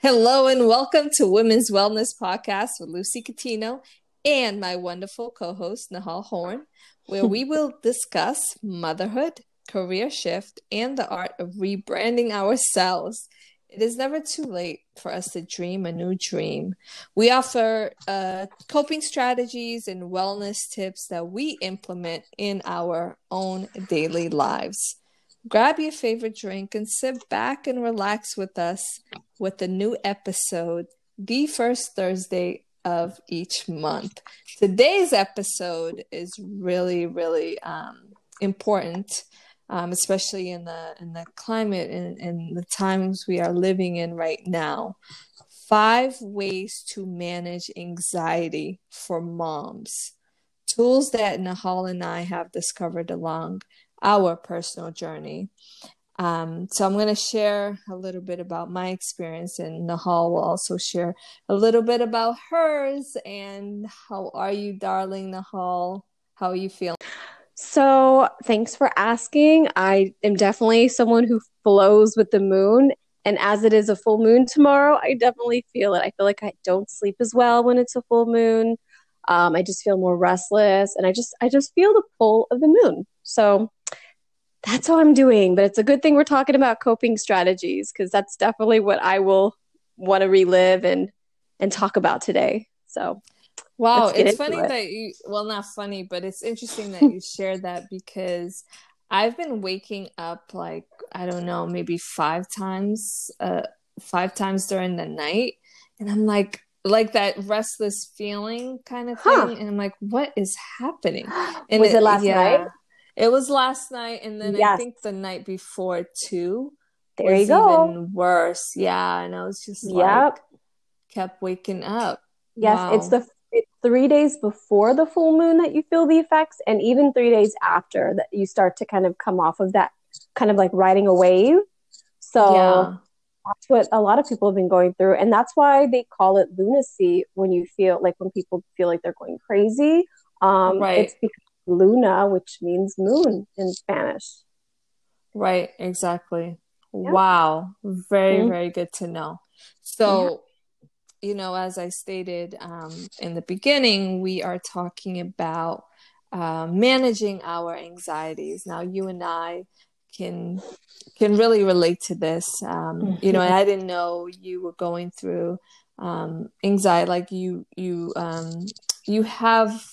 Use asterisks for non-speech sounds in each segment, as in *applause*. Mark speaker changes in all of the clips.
Speaker 1: Hello and welcome to Women's Wellness Podcast with Lucy Coutinho and my wonderful co-host Nihal Horne, where we *laughs* will discuss motherhood, career shift, and the art of rebranding ourselves. It is never too late for us to dream a new dream. We offer uh, coping strategies and wellness tips that we implement in our own daily lives. Grab your favorite drink and sit back and relax with us with a new episode the first Thursday of each month. Today's episode is really, really um, important, um, especially in the in the climate and, and the times we are living in right now. Five ways to manage anxiety for moms. Tools that Nihal and I have discovered along our personal journey. Um, so I'm going to share a little bit about my experience, and Nihal will also share a little bit about hers. And how are you, darling Nihal? How are you feeling?
Speaker 2: So, thanks for asking. I am definitely someone who flows with the moon. And as it is a full moon tomorrow, I definitely feel it. I feel like I don't sleep as well when it's a full moon. Um, I just feel more restless, and I just I just feel the pull of the moon. So that's all I'm doing. But it's a good thing we're talking about coping strategies because that's definitely what I will want to relive and and talk about today. So
Speaker 1: Wow, it's funny it. that you well not funny, but it's interesting that you shared that because I've been waking up like I don't know, maybe 5 times uh 5 times during the night and I'm like like that restless feeling kind of thing huh. and I'm like what is happening? *gasps* And
Speaker 2: Was it, it last yeah, night?
Speaker 1: It was last night, and then yes. I think the night before too.
Speaker 2: There you go.
Speaker 1: Even worse, yeah. And I was just like, kept waking up.
Speaker 2: Yes, wow. it's the it's three days before the full moon that you feel the effects, and even three days after that you start to kind of come off of that, kind of like riding a wave. So yeah. that's what a lot of people have been going through, and that's why they call it lunacy when you feel like when people feel like they're going crazy. Um, right. It's because luna, which means moon in Spanish.
Speaker 1: Right, exactly. Yeah. Wow. Very, mm-hmm. very good to know. So, yeah. you know, as I stated um, in the beginning, we are talking about uh, managing our anxieties. Now, you and I can can really relate to this. Um, mm-hmm. You know, I didn't know you were going through um, anxiety. Like you, you, um, you have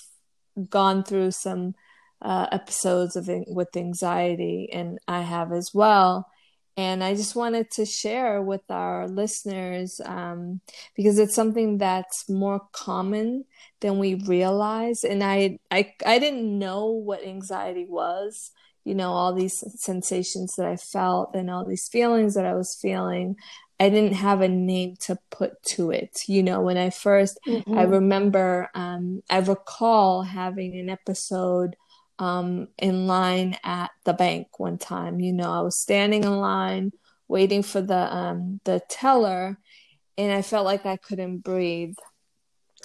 Speaker 1: gone through some uh, episodes of with anxiety, and I have as well. And I just wanted to share with our listeners um, because it's something that's more common than we realize. And I, I, I didn't know what anxiety was. You know, all these sensations that I felt and all these feelings that I was feeling. I didn't have a name to put to it. You know, when I 1st mm-hmm. I remember, um, I recall having an episode um, in line at the bank one time. You know, I was standing in line waiting for the um, the teller, and I felt like I couldn't breathe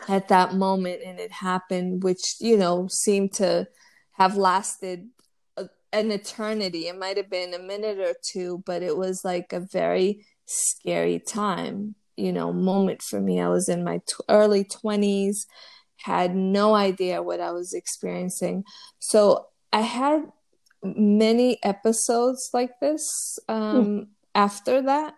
Speaker 1: at that moment, and it happened, which you know seemed to have lasted a, an eternity. It might have been a minute or two, but it was like a very scary time, you know, moment for me. I was in my t- early 20s, had no idea what I was experiencing. So I had many episodes like this um, hmm. after that.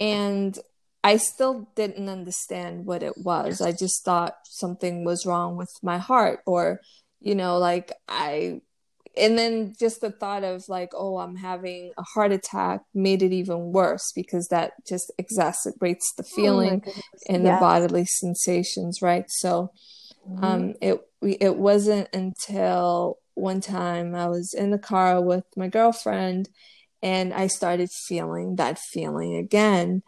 Speaker 1: And I still didn't understand what it was. I just thought something was wrong with my heart, or, you know, like I and then just the thought of like oh i'm having a heart attack made it even worse because that just exacerbates the oh feeling oh and yes. the bodily sensations right so mm-hmm. um it it wasn't until one time i was in the car with my girlfriend and i started feeling that feeling again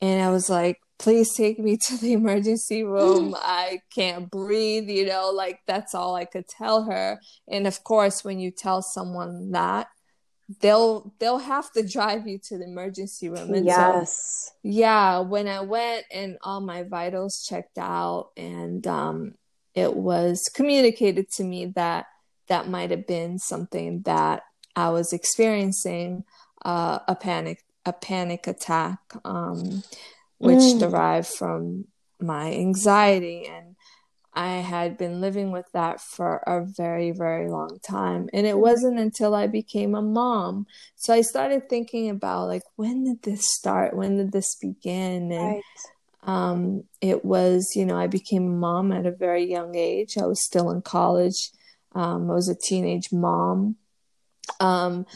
Speaker 1: and i was like please take me to the emergency room. *laughs* I can't breathe, you know, like that's all I could tell her. And of course, when you tell someone that, they'll they'll have to drive you to the emergency room. And
Speaker 2: yes.
Speaker 1: So, yeah, when I went and all my vitals checked out and um it was communicated to me that that might have been something that I was experiencing uh, a panic a panic attack. Um, which mm. derived from my anxiety and I had been living with that for a very, very long time. And it wasn't until I became a mom. So I started thinking about like, when did this start? When did this begin? And right. um, it was, you know, I became a mom at a very young age. I was still in college. Um, I was a teenage mom. Um,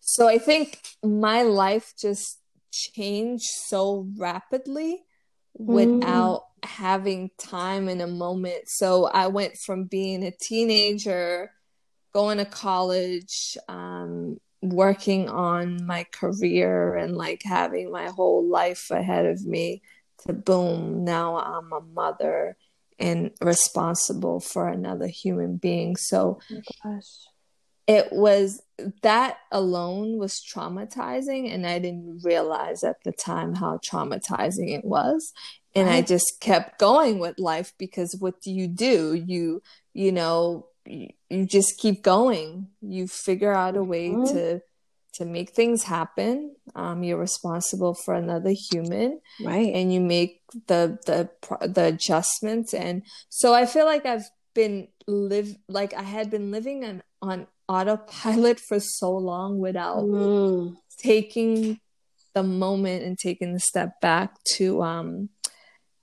Speaker 1: so I think my life just changed so rapidly without mm. having time in a moment. So I went from being a teenager, going to college, um, working on my career, and like having my whole life ahead of me to boom, now I'm a mother and responsible for another human being. So oh it was that alone was traumatizing and i didn't realize at the time how traumatizing it was. And i just kept going with life because what do you do? You you know you, you just keep going. You figure out a way mm-hmm. to to make things happen. Um, you're responsible for another human
Speaker 2: right.
Speaker 1: and you make the the the adjustments. And so i feel like i've been live like i had been living on on autopilot for so long without mm. taking the moment and taking the step back to um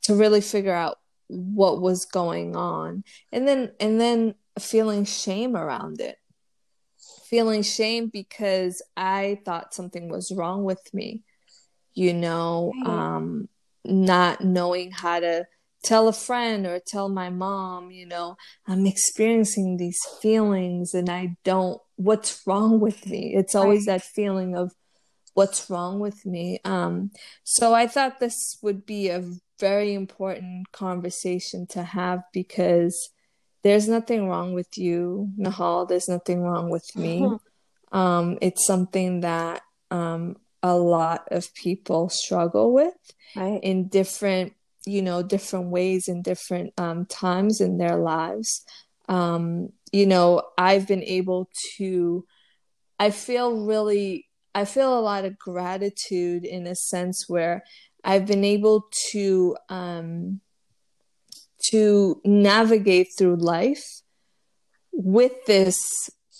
Speaker 1: to really figure out what was going on. And then and then feeling shame around it. Feeling shame because i thought something was wrong with me you know um not knowing how to tell a friend or tell my mom, you know, I'm experiencing these feelings and I don't, what's wrong with me? It's always that feeling of what's wrong with me. Um, so I thought this would be a very important conversation to have because there's nothing wrong with you, Nihal. There's nothing wrong with me. Mm-hmm. Um, it's something that um, a lot of people struggle with right. in different you know different ways in different um, times in their lives. Um, you know i've been able to i feel really i feel a lot of gratitude in a sense where i've been able to um, to navigate through life with this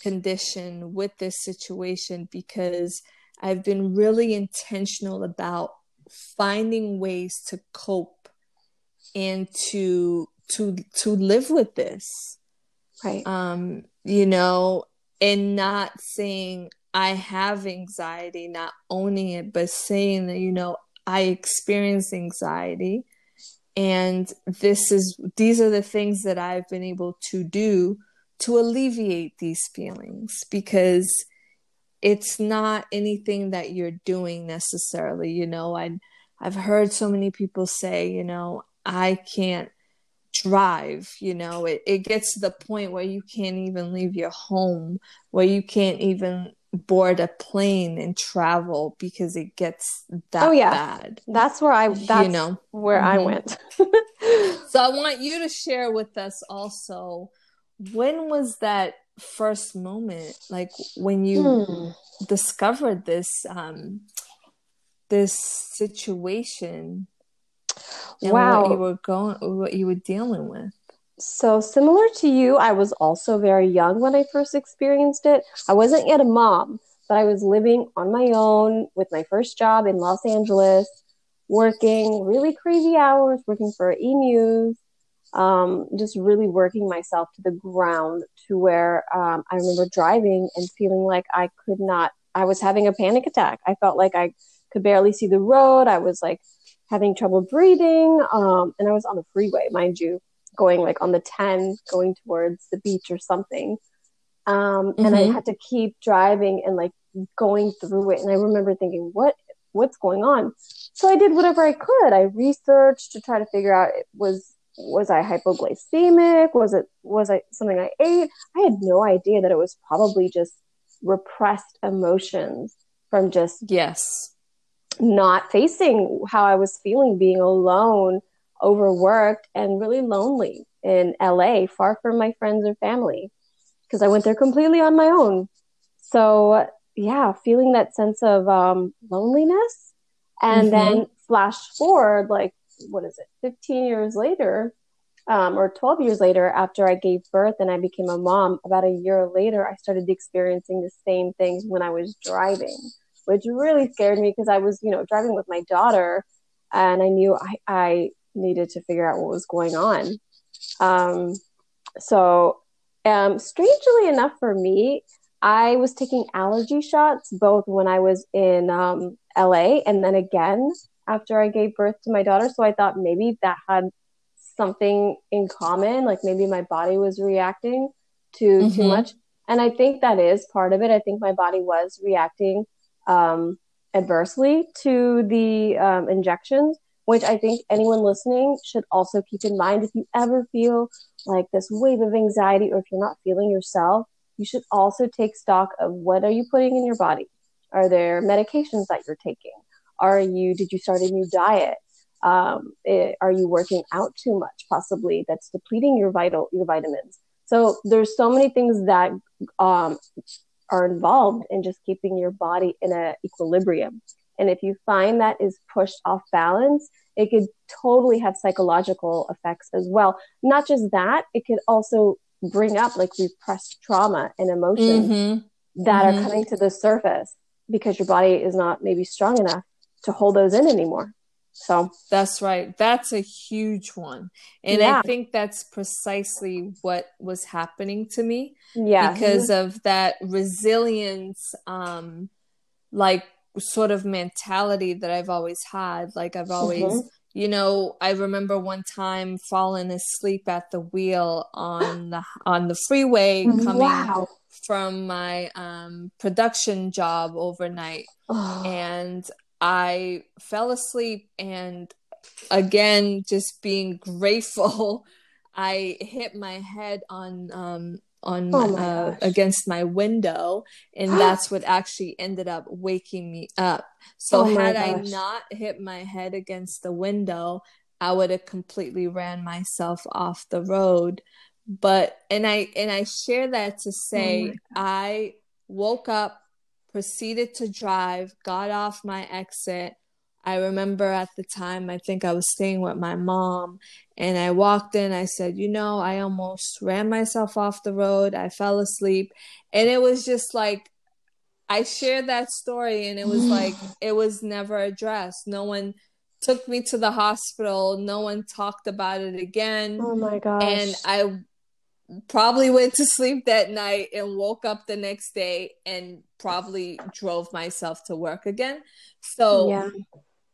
Speaker 1: condition with this situation because i've been really intentional about finding ways to cope and to to to live with this.
Speaker 2: Right.
Speaker 1: Um you know and not saying i have anxiety not owning it but saying that you know i experience anxiety. And this is these are the things that i've been able to do to alleviate these feelings because it's not anything that you're doing necessarily. You know i i've heard so many people say you know I can't drive you know it, it gets to the point where you can't even leave your home where you can't even board a plane and travel because it gets that oh, yeah. bad
Speaker 2: that's where i that's you know where mm-hmm. i went *laughs*
Speaker 1: so i want you to share with us also when was that first moment like when you mm. discovered this um this situation wow. what you were going what you were dealing with.
Speaker 2: So similar to you i was also very young when i first experienced it. I wasn't yet a mom but i was living on my own with my first job in los angeles working really crazy hours working for e um, just really working myself to the ground to where um, i remember driving and feeling like i could not i was having a panic attack. I felt like i could barely see the road. I was like having trouble breathing. Um, and I was on the freeway, mind you, going like on the 10, going towards the beach or something. Um, mm-hmm. And I mm-hmm. had to keep driving and like going through it. And I remember thinking, what what's going on? So I did whatever I could. I researched to try to figure out it was was I hypoglycemic? Was it was I something I ate? I had no idea that it was probably just repressed emotions from just
Speaker 1: yes
Speaker 2: not facing how I was feeling being alone, overworked, and really lonely in LA, far from my friends or family, because I went there completely on my own. So, yeah, feeling that sense of um, loneliness and mm-hmm. then flash forward, like, what is it, 15 years later, um, or 12 years later, after I gave birth and I became a mom, about a year later, I started experiencing the same things when I was driving, which really scared me because I was, you know, driving with my daughter and I knew I, I needed to figure out what was going on. Um, so, um, strangely enough for me, I was taking allergy shots both when I was in um, LA and then again after I gave birth to my daughter. So I thought maybe that had something in common, like maybe my body was reacting to mm-hmm. too much. And I think that is part of it. I think my body was reacting um, adversely to the um, injections, which I think anyone listening should also keep in mind. If you ever feel like this wave of anxiety or if you're not feeling yourself, you should also take stock of what are you putting in your body? Are there medications that you're taking? Are you, did you start a new diet? Um, it, eh, are you working out too much? Possibly that's depleting your vital, your vitamins. So there's so many things that um, are involved in just keeping your body in a equilibrium. And if you find that is pushed off balance, it could totally have psychological effects as well. Not just that, it could also bring up like repressed trauma and emotions mm-hmm. that mm-hmm. are coming to the surface because your body is not maybe strong enough to hold those in anymore. So
Speaker 1: that's right. That's a huge one. And yeah. I think that's precisely what was happening to me.
Speaker 2: Yeah.
Speaker 1: Because of that resilience, um, like sort of mentality that I've always had. Like I've always, mm-hmm. you know, I remember one time falling asleep at the wheel on the on the freeway coming wow. from my um, production job overnight, oh. and I fell asleep and again just being *laughs* grateful I hit my head on um, on oh uh, against my window and *gasps* that's what actually ended up waking me up. So oh had i not hit my head against the window i would have completely ran myself off the road. But and i and i share that to say oh i woke up proceeded to drive got off my exit I remember at the time, I think I was staying with my mom, and I walked in. I said, You know, I almost ran myself off the road. I fell asleep. And it was just like, I shared that story, and it was like, *sighs* it was never addressed. No one took me to the hospital. No one talked about it again.
Speaker 2: Oh my gosh.
Speaker 1: And I probably went to sleep that night and woke up the next day and probably drove myself to work again. So, yeah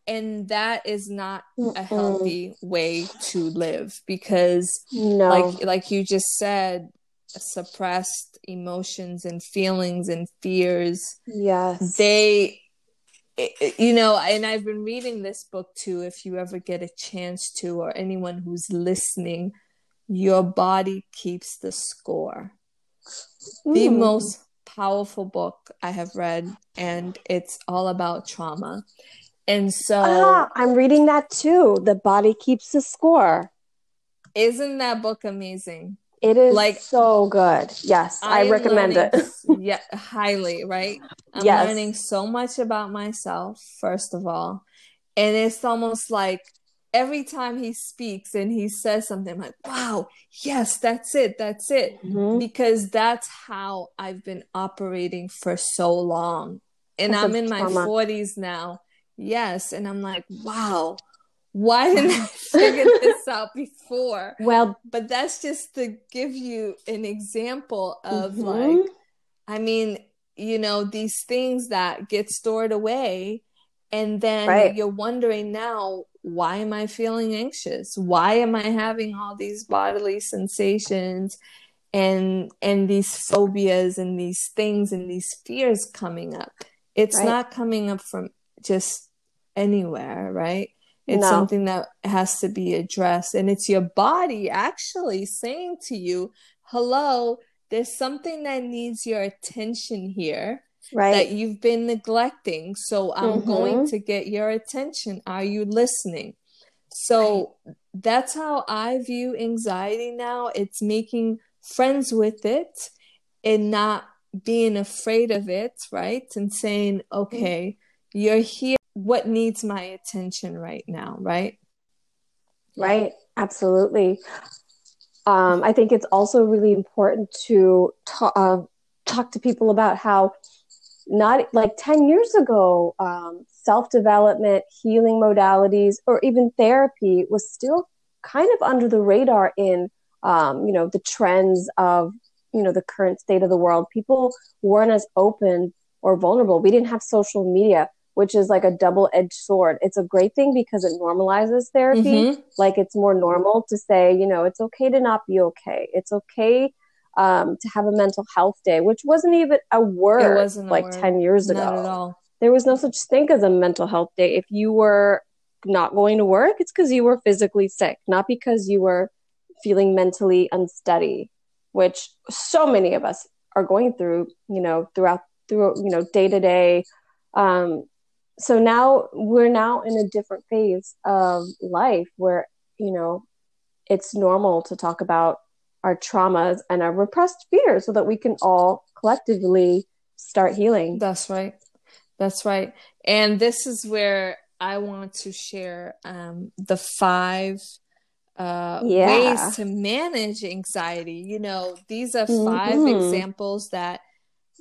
Speaker 1: and that is not Mm-mm. a healthy way to live because no. like like you just said suppressed emotions and feelings and fears
Speaker 2: yes
Speaker 1: they you know and i've been reading this book too if you ever get a chance to or anyone who's listening your body keeps the score mm. the most powerful book i have read and it's all about trauma and so ah,
Speaker 2: I'm reading that too. The body keeps the score.
Speaker 1: Isn't that book amazing?
Speaker 2: It is like so good. Yes, I, I recommend
Speaker 1: learning, it. yeah, highly, right? I'm yes. learning so much about myself, first of all. And it's almost like every time he speaks and he says something, I'm like, wow, yes, that's it, that's it. Mm-hmm. Because that's how I've been operating for so long. And that's I'm in my 40s now Yes. And I'm like, wow, why *laughs* didn't I figure this out before?
Speaker 2: Well,
Speaker 1: but that's just to give you an example of mm-hmm. like, I mean, you know, these things that get stored away. And then right. you're wondering now, why am I feeling anxious? Why am I having all these bodily sensations and and these phobias and these things and these fears coming up? It's right. not coming up from just anywhere, right? It's no. something that has to be addressed. And it's your body actually saying to you, hello, there's something that needs your attention here right. that you've been neglecting. So I'm mm-hmm. going to get your attention. Are you listening? So right. that's how I view anxiety now. It's making friends with it and not being afraid of it, right? And saying, mm-hmm. okay, you're here what needs my attention right now, right?
Speaker 2: Right, absolutely. Um, I think it's also really important to ta- uh, talk to people about how not like 10 years ago, um, self development, healing modalities, or even therapy was still kind of under the radar in, um, you know, the trends of, you know, the current state of the world. People weren't as open or vulnerable. We didn't have social media which is like a double edged sword. It's a great thing because it normalizes therapy. Mm-hmm. Like it's more normal to say, you know, it's okay to not be okay. It's okay um, to have a mental health day, which wasn't even a word like word. 10 years ago. There was no such thing as a mental health day. If you were not going to work, it's because you were physically sick, not because you were feeling mentally unsteady, which so many of us are going through, you know, throughout, through, you know, day to day um, so now we're now in a different phase of life where you know it's normal to talk about our traumas and our repressed fears so that we can all collectively start healing
Speaker 1: that's right that's right and this is where i want to share um, the five uh, yeah. ways to manage anxiety you know these are 5 mm-hmm. examples that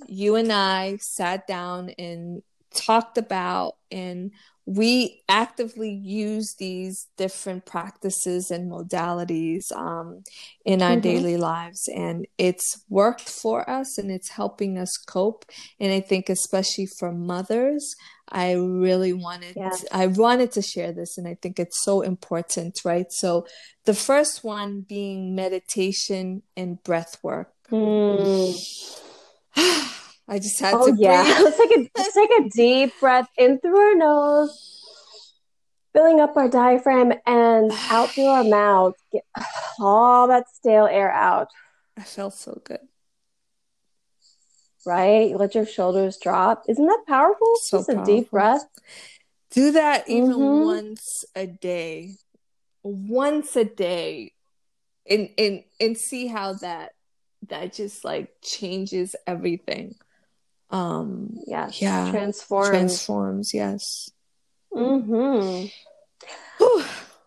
Speaker 1: you and i sat down and talked about and we actively use these different practices and modalities um, in our mm-hmm. daily lives and it's worked for us and it's helping us cope and i think especially for mothers i really wanted yeah. i wanted to share this and i think it's so important right so the first one being meditation and breath work mm. *sighs* *sighs* *sighs* I just had oh, to yeah. breathe. *laughs*
Speaker 2: let's take a let's take a deep breath in through our nose, filling up our diaphragm and *sighs* out through our mouth. Get all that stale air out.
Speaker 1: I felt so good.
Speaker 2: Right? You let your shoulders drop. Isn't that powerful? So Just powerful. a deep breath.
Speaker 1: Do that even mm-hmm. once a day. Once a day. And and and see how that that just like changes everything um
Speaker 2: yeah
Speaker 1: yeah.
Speaker 2: Transforms
Speaker 1: transforms yes.
Speaker 2: Mm-hmm.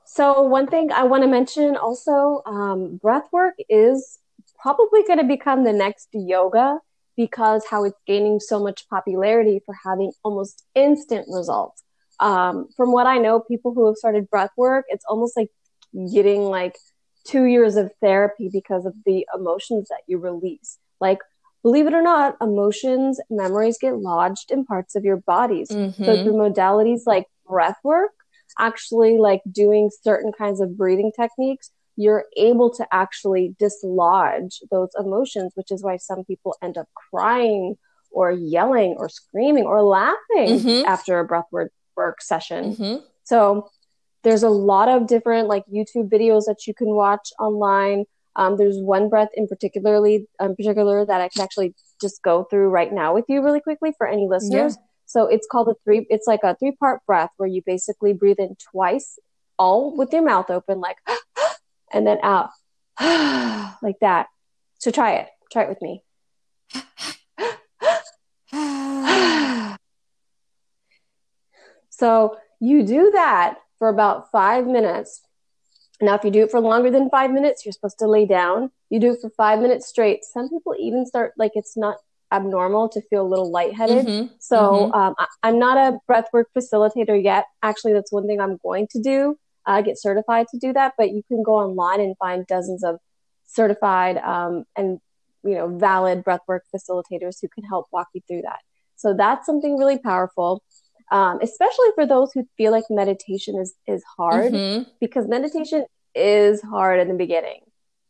Speaker 2: so one thing i want to mention also um, breath work is probably going to become the next yoga because how it's gaining so much popularity for having almost instant results. Um, from what i know people who have started breath work it's almost like getting like two years of therapy because of the emotions that you release. Like believe it or not, emotions, memories get lodged in parts of your bodies. Mm-hmm. So through modalities like breath work, actually like doing certain kinds of breathing techniques, you're able to actually dislodge those emotions, which is why some people end up crying or yelling or screaming or laughing mm-hmm. after a breathwork work session. Mm-hmm. So there's a lot of different like YouTube videos that you can watch online um, there's one breath in particularly, um, particular that I can actually just go through right now with you really quickly for any listeners. Yeah. So it's called a three. It's like a three part breath where you basically breathe in twice, all with your mouth open, like, *gasps* and then out, *sighs* like that. So try it. Try it with me. *sighs* *sighs* so you do that for about five minutes now, if you do it for longer than five minutes, you're supposed to lay down. You do it for five minutes straight. Some people even start like it's not abnormal to feel a little lightheaded. Mm-hmm. So mm-hmm. Um, I, am not a breathwork facilitator yet. Actually, that's one thing I'm going to do. I uh, get certified to do that, but you can go online and find dozens of certified um, and you know valid breathwork facilitators who can help walk you through that. So that's something really powerful. Um, especially for those who feel like meditation is is hard mm-hmm. because meditation is hard in the beginning.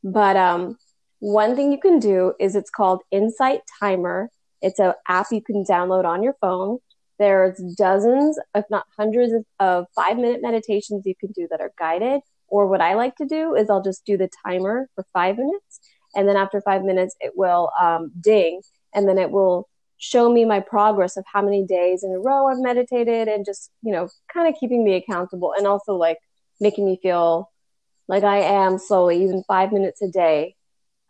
Speaker 2: But um, one thing you can do is it's called Insight Timer. It's an app you can download on your phone. There's dozens, if not hundreds, of, of five minute meditations you can do that are guided. Or what I like to do is I'll just do the timer for five minutes, and then after five minutes, it will um, ding, and then it will show me my progress of how many days in a row I've meditated, and just you know, kind of keeping me accountable, and also like making me feel like I am slowly, even five minutes a day,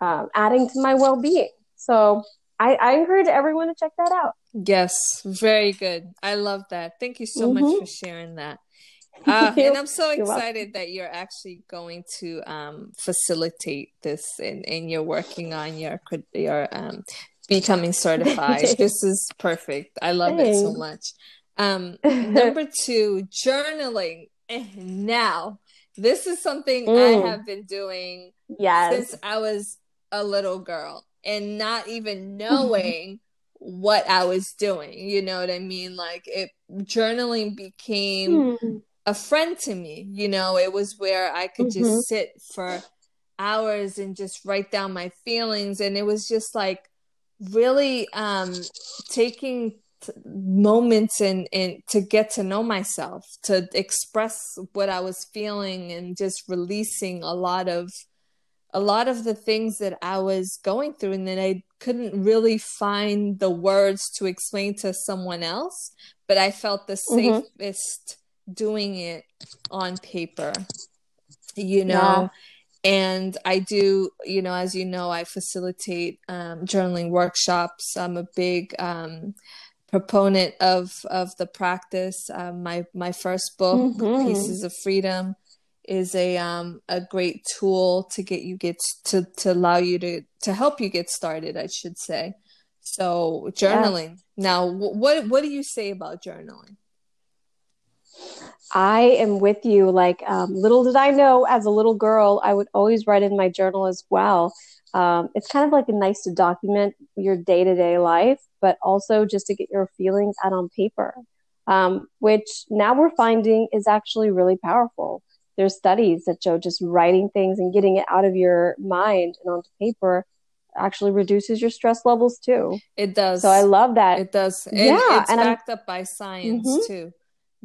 Speaker 2: um, adding to my well being. So I, I encourage everyone to check that out.
Speaker 1: Yes, very good. I love that. Thank you so mm-hmm. much for sharing that. Uh, *laughs* and I'm so excited that you're actually going to um, facilitate this and, and you're working on your your um, becoming certified. *laughs* this is perfect. I love Thanks. it so much. Um, *laughs* number two, journaling. *laughs* Now, this is something mm. I have been doing yes. since I was a little girl and not even knowing what I was doing. You know what I mean? Like it journaling became mm. a friend to me. You know, it was where I could mm-hmm. just sit for hours and just write down my feelings and it was just like really um taking t- moments and and to get to know myself to express what i was feeling and just releasing a lot of a lot of the things that I was going through and that I couldn't really find the words to explain to someone else, but I felt the mm-hmm. safest doing it on paper, you know. And I do, you know, as you know, I facilitate um, journaling workshops. I'm a big um, proponent of of the practice. Um, my my first book, mm-hmm. Pieces of Freedom, is a um a great tool to get you get to to allow you to to help you get started i should say so journaling yeah. now what what do you say about journaling
Speaker 2: i am with you like um, little did i know as a little girl i would always write in my journal as well um, it's kind of like a nice to document your day-to-day life but also just to get your feelings out on paper um, which now we're finding is actually really powerful there's studies that show just writing things and getting it out of your mind and onto paper actually reduces your stress levels too.
Speaker 1: It does.
Speaker 2: So I love that.
Speaker 1: It does. Yeah, it's and backed I'm, up by science mm-hmm. too.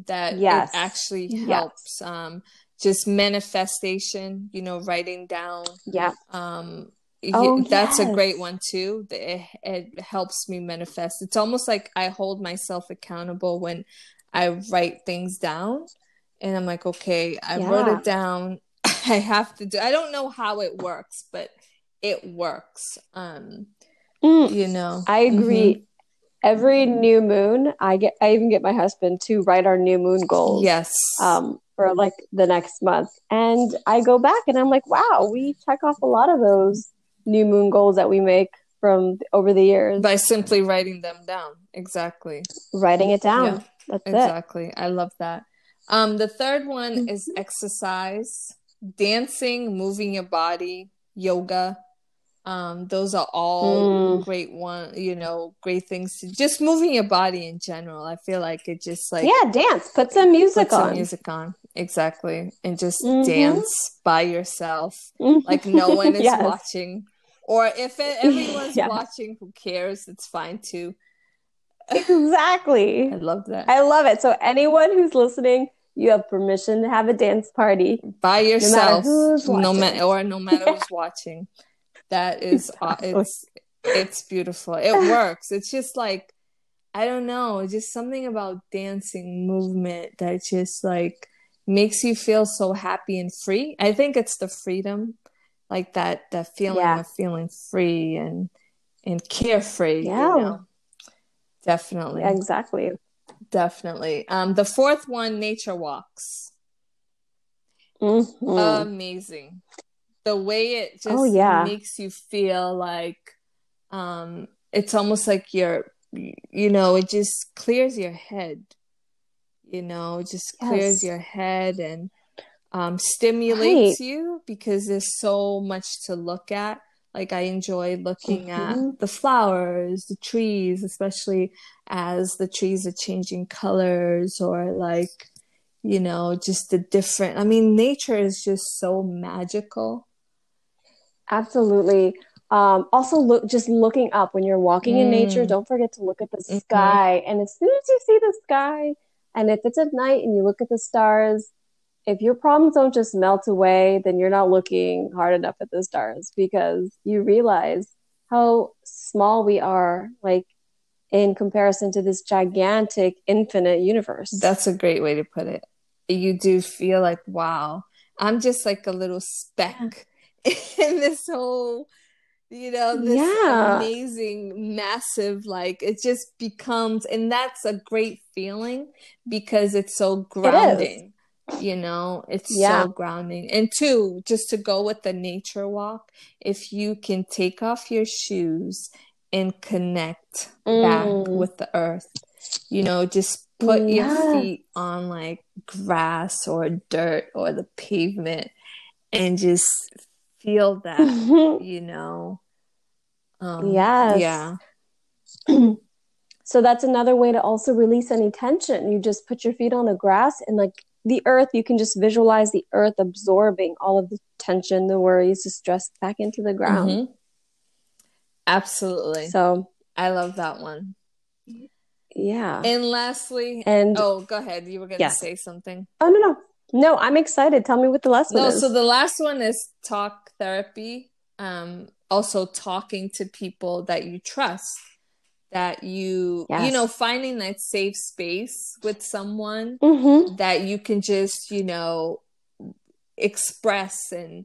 Speaker 1: That yes. it actually helps. Yes. Um, just manifestation, you know, writing down.
Speaker 2: Yeah.
Speaker 1: Um, oh, that's yes. a great one too. It, it helps me manifest. It's almost like I hold myself accountable when I write things down and I'm like, okay, I yeah. wrote it down. *laughs* I have to do. I don't know how it works, but it works. Um, mm, you know,
Speaker 2: I agree. Mm-hmm. Every new moon, I get. I even get my husband to write our new moon goals.
Speaker 1: Yes.
Speaker 2: Um, for like the next month, and I go back and I'm like, wow, we check off a lot of those new moon goals that we make from over the years
Speaker 1: by simply writing them down. Exactly.
Speaker 2: Writing it down. Yeah, That's
Speaker 1: exactly. It. I love that. Um, the third one mm-hmm. is exercise, dancing, moving your body, yoga. Um, those are all mm. great one, you know, great things to just moving your body in general. I feel like it just like
Speaker 2: yeah, dance. Put some music on. put on. Some
Speaker 1: music on, exactly, and just mm-hmm. dance by yourself, mm-hmm. like no one *laughs* is yes. watching. Or if everyone's *laughs* yeah. watching, who cares? It's fine too.
Speaker 2: exactly. *laughs*
Speaker 1: I love that.
Speaker 2: I love it. So anyone who's listening, you have permission to have a dance party
Speaker 1: by yourself, no matter or no matter who's watching. That is *laughs* exactly. uh, it's it's beautiful. It works. It's just like I don't know, just something about dancing movement that just like makes you feel so happy and free. I think it's the freedom, like that that feeling yeah. of feeling free and and carefree. Yeah. You know? Definitely.
Speaker 2: Exactly.
Speaker 1: Definitely. Um, the fourth one, nature walks.
Speaker 2: Mm-hmm.
Speaker 1: Amazing. The way it just oh, yeah. makes you feel like um it's almost like you're you know, it just clears your head. You know, it just clears your head and um stimulates right. you because there's so much to look at. Like I enjoy looking mm-hmm. at the flowers, the trees, especially as the trees are changing colors or like, you know, just the different. I mean, nature is just so magical.
Speaker 2: Absolutely. Um, also, look just looking up when you're walking mm. in nature. Mm. Don't forget to look at the mm-hmm. sky. And as soon as you see the sky, and if it's at night and you look at the stars, if your problems don't just melt away, then you're not looking hard enough at the stars because you realize how small we are, like in comparison to this gigantic, infinite universe.
Speaker 1: That's a great way to put it. You do feel like, wow, I'm just like a little speck *laughs* in this whole you know this yeah. amazing massive like it just becomes and that's a great feeling because it's so grounding it you know it's yeah. so grounding and two just to go with the nature walk if you can take off your shoes and connect mm. back with the earth you know just put yeah. your feet on like grass or dirt or the pavement and just feel that, *laughs* you know.
Speaker 2: Um, yes. Yeah. *clears throat* so that's another way to also release any tension. You just put your feet on the grass and like the earth, you can just visualize the earth absorbing all of the tension, the worries, the stress back into the ground. Mm-hmm.
Speaker 1: Absolutely.
Speaker 2: So
Speaker 1: I love that one.
Speaker 2: Yeah.
Speaker 1: And lastly, and oh, go ahead. You were going to yes. say something.
Speaker 2: Oh no, no, no. I'm excited. Tell me what the last
Speaker 1: no,
Speaker 2: one is.
Speaker 1: So the last one is talk therapy. Um, also talking to people that you trust, that you yes. you know finding that safe space with someone mm-hmm. that you can just you know express and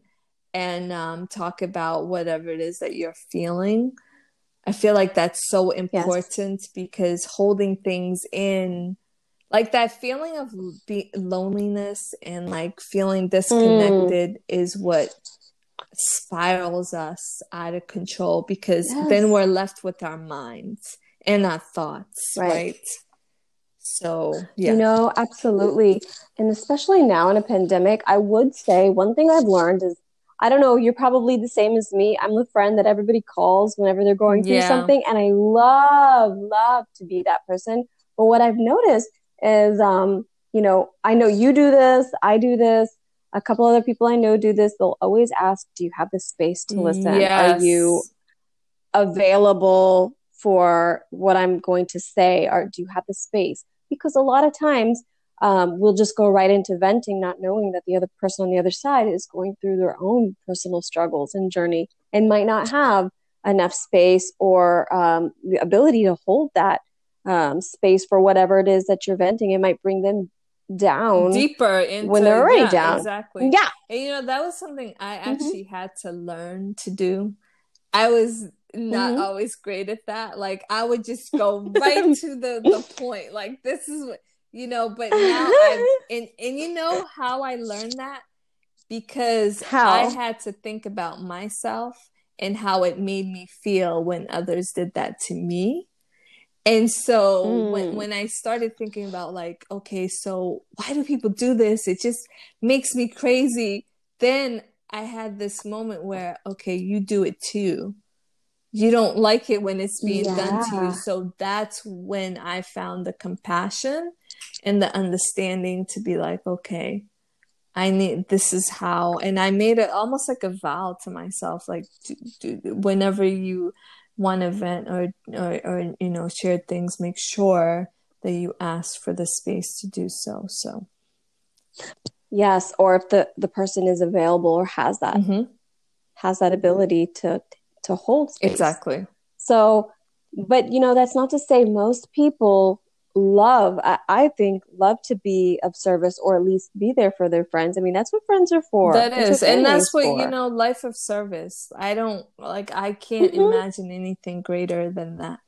Speaker 1: and um, talk about whatever it is that you're feeling I feel like that's so important yes. because holding things in, like that feeling of be- loneliness and like feeling disconnected, mm. is what spirals us out of control because yes. then we're left with our minds and our thoughts, right? right? So,
Speaker 2: yeah. You know, absolutely. And especially now in a pandemic, I would say one thing I've learned is I don't know, you're probably the same as me. I'm the friend that everybody calls whenever they're going through yeah. something. And I love, love to be that person. But what I've noticed is, um, you know, I know you do this, I do this, a couple other people I know do this. They'll always ask, Do you have the space to listen? Yes. Are you available for what I'm going to say? Or do you have the space? Because a lot of times um, we'll just go right into venting, not knowing that the other person on the other side is going through their own personal struggles and journey and might not have enough space or um, the ability to hold that um, space for whatever it is that you're venting. It might bring them down
Speaker 1: deeper into,
Speaker 2: when they're already
Speaker 1: yeah,
Speaker 2: down.
Speaker 1: Exactly.
Speaker 2: Yeah.
Speaker 1: And you know, that was something I mm-hmm. actually mm-hmm. had to learn to do. I was not mm-hmm. always great at that. Like I would just go *laughs* right to the the point. Like this is what you know but now I've, *laughs* and and you know how i learned that because how? i had to think about myself and how it made me feel when others did that to me and so mm. when, when i started thinking about like okay so why do people do this it just makes me crazy then i had this moment where okay you do it too you don't like it when it's being yeah. done to you so that's when i found the compassion and the understanding to be like, okay, I need this is how, and I made it almost like a vow to myself, like to, to, whenever you want event or, or or you know shared things, make sure that you ask for the space to do so. So,
Speaker 2: yes, or if the the person is available or has that mm-hmm. has that ability to to hold space.
Speaker 1: exactly.
Speaker 2: So, but you know that's not to say most people love I, I, think love to be of service or at least be there for their friends. I mean that's what friends are for.
Speaker 1: That that's is. and that's what for. you know life of service. I don't like i can't mm-hmm. imagine anything greater than that.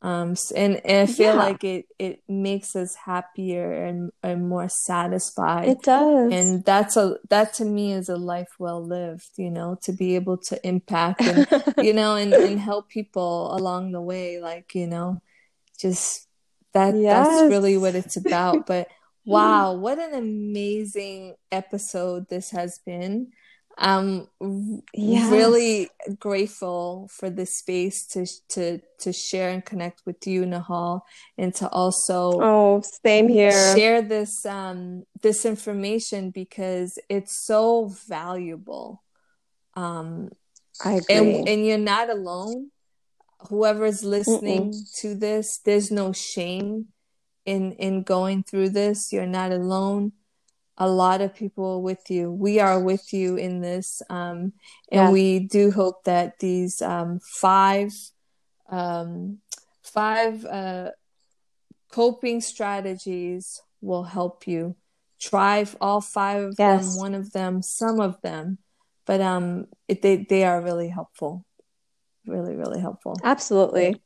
Speaker 1: Um and, and i feel yeah. like it it makes us happier and, and more satisfied.
Speaker 2: It does.
Speaker 1: And that's a that to me is a life well lived you know to be able to impact and *laughs* you know and, and help people along the way like you know just that yes. that's really what it's about *laughs* but wow what an amazing episode this has been. I'm yes. really grateful for this space to to to share and connect with you Nihal and to also
Speaker 2: oh same here.
Speaker 1: share this um this information because it's so valuable. Um
Speaker 2: i agree.
Speaker 1: and, and you're not alone whoever's listening Mm-mm. to this there's no shame in in going through this you're not alone a lot of people with you we are with you in this um, and yeah. we do hope that these um, five um, five uh, coping strategies will help you try all five of yes. them one of them some of them but um it, they they are really helpful really, really helpful.
Speaker 2: Absolutely.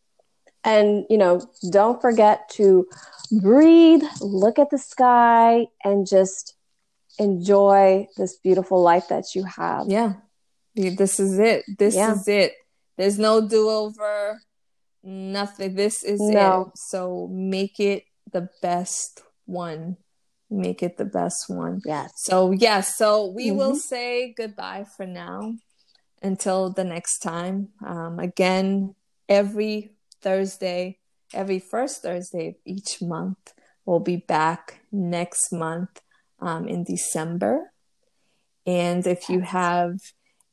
Speaker 2: And, you know, don't forget to breathe, look at the sky, and just enjoy this beautiful life that you have.
Speaker 1: Yeah. This is it. This yeah. is it. There's no do over, nothing. This is no. it. So make it the best one. Make it the best one.
Speaker 2: Yes.
Speaker 1: So, yes. Yeah, so we mm-hmm. will say goodbye for now until the next time. Um, again, every Thursday, every first Thursday of each month, we'll be back next month um, in December. And if you have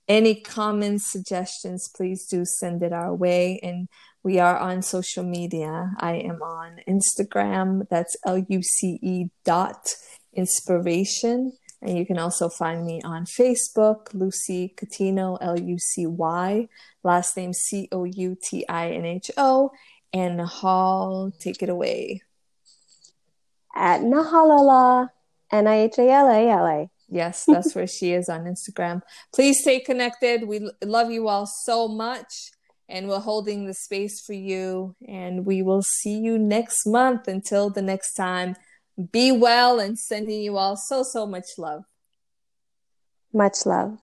Speaker 1: any comments, suggestions, please do send it our way. And we are on social media. I am on Instagram. That's L U C E dot inspiration. And you can also find me on Facebook, Lucy Coutinho, L U C Y, last name C O U T I N H O, and Nihal. Take it away.
Speaker 2: At Nihalala, N I H A L A L A.
Speaker 1: Yes, that's where she is on Instagram. Please stay connected. We love you all so much, and we're holding the space for you. And we will see you next month. Until the next time, be well and sending you all so, so much love.
Speaker 2: Much love.